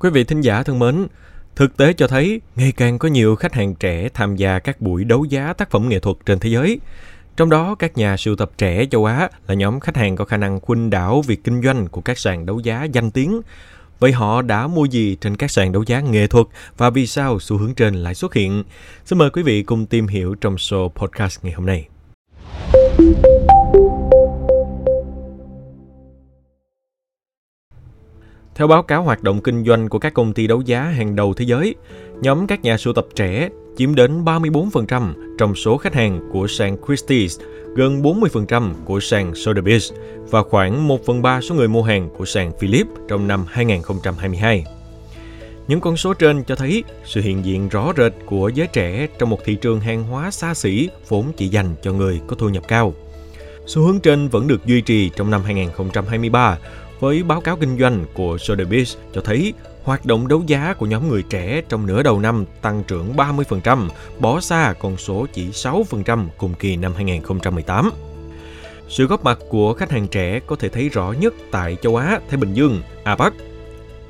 Quý vị thính giả thân mến, thực tế cho thấy ngày càng có nhiều khách hàng trẻ tham gia các buổi đấu giá tác phẩm nghệ thuật trên thế giới. Trong đó, các nhà sưu tập trẻ châu Á là nhóm khách hàng có khả năng khuynh đảo việc kinh doanh của các sàn đấu giá danh tiếng. Vậy họ đã mua gì trên các sàn đấu giá nghệ thuật và vì sao xu hướng trên lại xuất hiện? Xin mời quý vị cùng tìm hiểu trong show podcast ngày hôm nay. Theo báo cáo hoạt động kinh doanh của các công ty đấu giá hàng đầu thế giới, nhóm các nhà sưu tập trẻ chiếm đến 34% trong số khách hàng của sàn Christie's, gần 40% của sàn Sotheby's và khoảng 1 phần 3 số người mua hàng của sàn Philips trong năm 2022. Những con số trên cho thấy sự hiện diện rõ rệt của giới trẻ trong một thị trường hàng hóa xa xỉ vốn chỉ dành cho người có thu nhập cao. Xu hướng trên vẫn được duy trì trong năm 2023 với báo cáo kinh doanh của Sotheby's cho thấy hoạt động đấu giá của nhóm người trẻ trong nửa đầu năm tăng trưởng 30%, bỏ xa con số chỉ 6% cùng kỳ năm 2018. Sự góp mặt của khách hàng trẻ có thể thấy rõ nhất tại châu Á, Thái Bình Dương, APAC.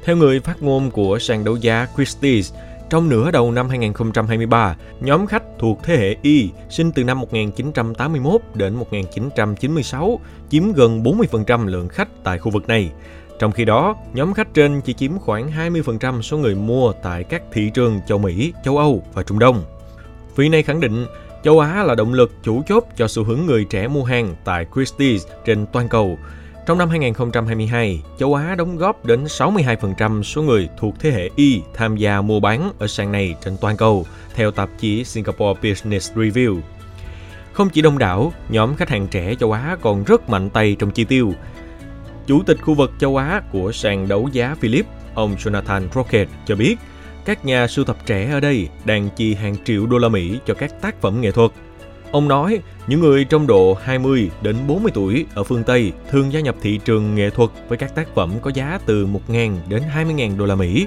Theo người phát ngôn của sàn đấu giá Christie's, trong nửa đầu năm 2023, nhóm khách thuộc thế hệ Y sinh từ năm 1981 đến 1996 chiếm gần 40% lượng khách tại khu vực này. Trong khi đó, nhóm khách trên chỉ chiếm khoảng 20% số người mua tại các thị trường châu Mỹ, châu Âu và Trung Đông. Vị này khẳng định châu Á là động lực chủ chốt cho xu hướng người trẻ mua hàng tại Christie's trên toàn cầu, trong năm 2022, châu Á đóng góp đến 62% số người thuộc thế hệ Y tham gia mua bán ở sàn này trên toàn cầu, theo tạp chí Singapore Business Review. Không chỉ đông đảo, nhóm khách hàng trẻ châu Á còn rất mạnh tay trong chi tiêu. Chủ tịch khu vực châu Á của sàn đấu giá Philip, ông Jonathan Rocket cho biết, các nhà sưu tập trẻ ở đây đang chi hàng triệu đô la Mỹ cho các tác phẩm nghệ thuật Ông nói, những người trong độ 20 đến 40 tuổi ở phương Tây thường gia nhập thị trường nghệ thuật với các tác phẩm có giá từ 1.000 đến 20.000 đô la Mỹ.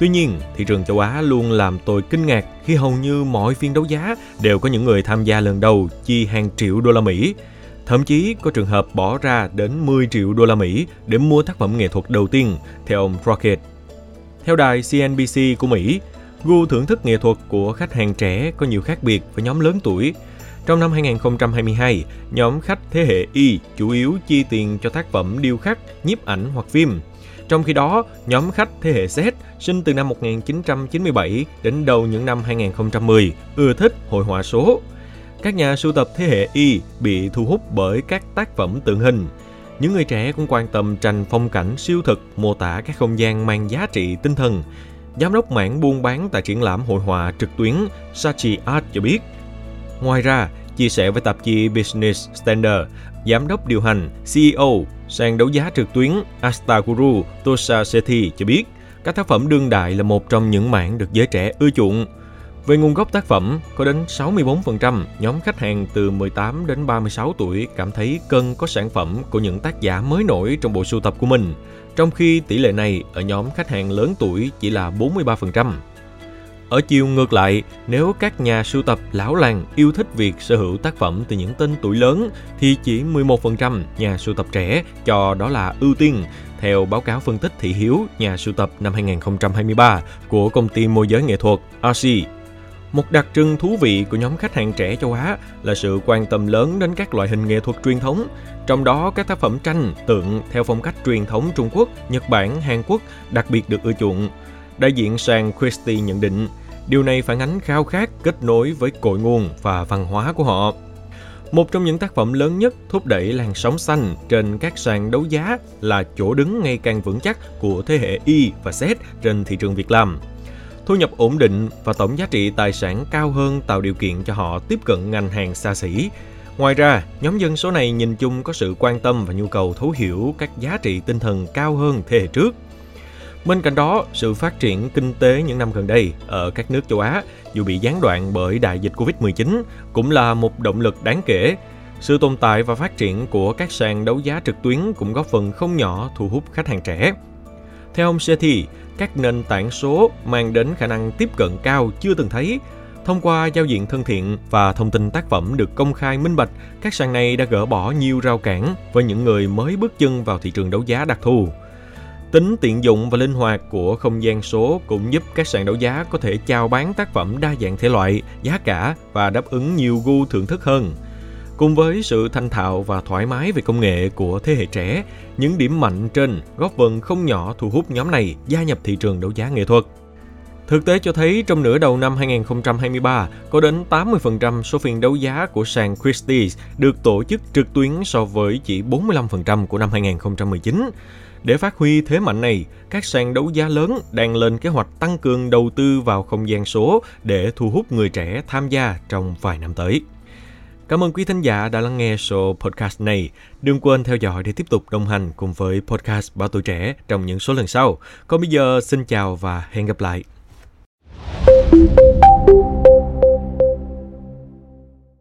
Tuy nhiên, thị trường châu Á luôn làm tôi kinh ngạc khi hầu như mọi phiên đấu giá đều có những người tham gia lần đầu chi hàng triệu đô la Mỹ. Thậm chí có trường hợp bỏ ra đến 10 triệu đô la Mỹ để mua tác phẩm nghệ thuật đầu tiên, theo ông Rocket. Theo đài CNBC của Mỹ, gu thưởng thức nghệ thuật của khách hàng trẻ có nhiều khác biệt với nhóm lớn tuổi – trong năm 2022, nhóm khách thế hệ Y chủ yếu chi tiền cho tác phẩm điêu khắc, nhiếp ảnh hoặc phim. Trong khi đó, nhóm khách thế hệ Z sinh từ năm 1997 đến đầu những năm 2010 ưa thích hội họa số. Các nhà sưu tập thế hệ Y bị thu hút bởi các tác phẩm tượng hình. Những người trẻ cũng quan tâm tranh phong cảnh siêu thực mô tả các không gian mang giá trị tinh thần. Giám đốc mảng buôn bán tại triển lãm hội họa trực tuyến Sachi Art cho biết, Ngoài ra, chia sẻ với tạp chí Business Standard, giám đốc điều hành CEO sàn đấu giá trực tuyến Astaguru Tosa Sethi cho biết, các tác phẩm đương đại là một trong những mảng được giới trẻ ưa chuộng. Về nguồn gốc tác phẩm, có đến 64% nhóm khách hàng từ 18 đến 36 tuổi cảm thấy cần có sản phẩm của những tác giả mới nổi trong bộ sưu tập của mình, trong khi tỷ lệ này ở nhóm khách hàng lớn tuổi chỉ là 43%. Ở chiều ngược lại, nếu các nhà sưu tập lão làng yêu thích việc sở hữu tác phẩm từ những tên tuổi lớn thì chỉ 11% nhà sưu tập trẻ cho đó là ưu tiên, theo báo cáo phân tích thị hiếu nhà sưu tập năm 2023 của công ty môi giới nghệ thuật RC. Một đặc trưng thú vị của nhóm khách hàng trẻ châu Á là sự quan tâm lớn đến các loại hình nghệ thuật truyền thống, trong đó các tác phẩm tranh, tượng theo phong cách truyền thống Trung Quốc, Nhật Bản, Hàn Quốc đặc biệt được ưa chuộng. Đại diện sàn Christie nhận định, điều này phản ánh khao khát kết nối với cội nguồn và văn hóa của họ. Một trong những tác phẩm lớn nhất thúc đẩy làn sóng xanh trên các sàn đấu giá là chỗ đứng ngày càng vững chắc của thế hệ Y và Z trên thị trường việc làm. Thu nhập ổn định và tổng giá trị tài sản cao hơn tạo điều kiện cho họ tiếp cận ngành hàng xa xỉ. Ngoài ra, nhóm dân số này nhìn chung có sự quan tâm và nhu cầu thấu hiểu các giá trị tinh thần cao hơn thế hệ trước – Bên cạnh đó, sự phát triển kinh tế những năm gần đây ở các nước châu Á dù bị gián đoạn bởi đại dịch Covid-19 cũng là một động lực đáng kể. Sự tồn tại và phát triển của các sàn đấu giá trực tuyến cũng góp phần không nhỏ thu hút khách hàng trẻ. Theo ông Sethi, các nền tảng số mang đến khả năng tiếp cận cao chưa từng thấy. Thông qua giao diện thân thiện và thông tin tác phẩm được công khai minh bạch, các sàn này đã gỡ bỏ nhiều rào cản với những người mới bước chân vào thị trường đấu giá đặc thù. Tính tiện dụng và linh hoạt của không gian số cũng giúp các sàn đấu giá có thể chào bán tác phẩm đa dạng thể loại, giá cả và đáp ứng nhiều gu thưởng thức hơn. Cùng với sự thanh thạo và thoải mái về công nghệ của thế hệ trẻ, những điểm mạnh trên góp phần không nhỏ thu hút nhóm này gia nhập thị trường đấu giá nghệ thuật. Thực tế cho thấy trong nửa đầu năm 2023, có đến 80% số phiên đấu giá của sàn Christie's được tổ chức trực tuyến so với chỉ 45% của năm 2019. Để phát huy thế mạnh này, các sàn đấu giá lớn đang lên kế hoạch tăng cường đầu tư vào không gian số để thu hút người trẻ tham gia trong vài năm tới. Cảm ơn quý thính giả đã lắng nghe số podcast này. Đừng quên theo dõi để tiếp tục đồng hành cùng với podcast Bảo Tuổi Trẻ trong những số lần sau. Còn bây giờ, xin chào và hẹn gặp lại.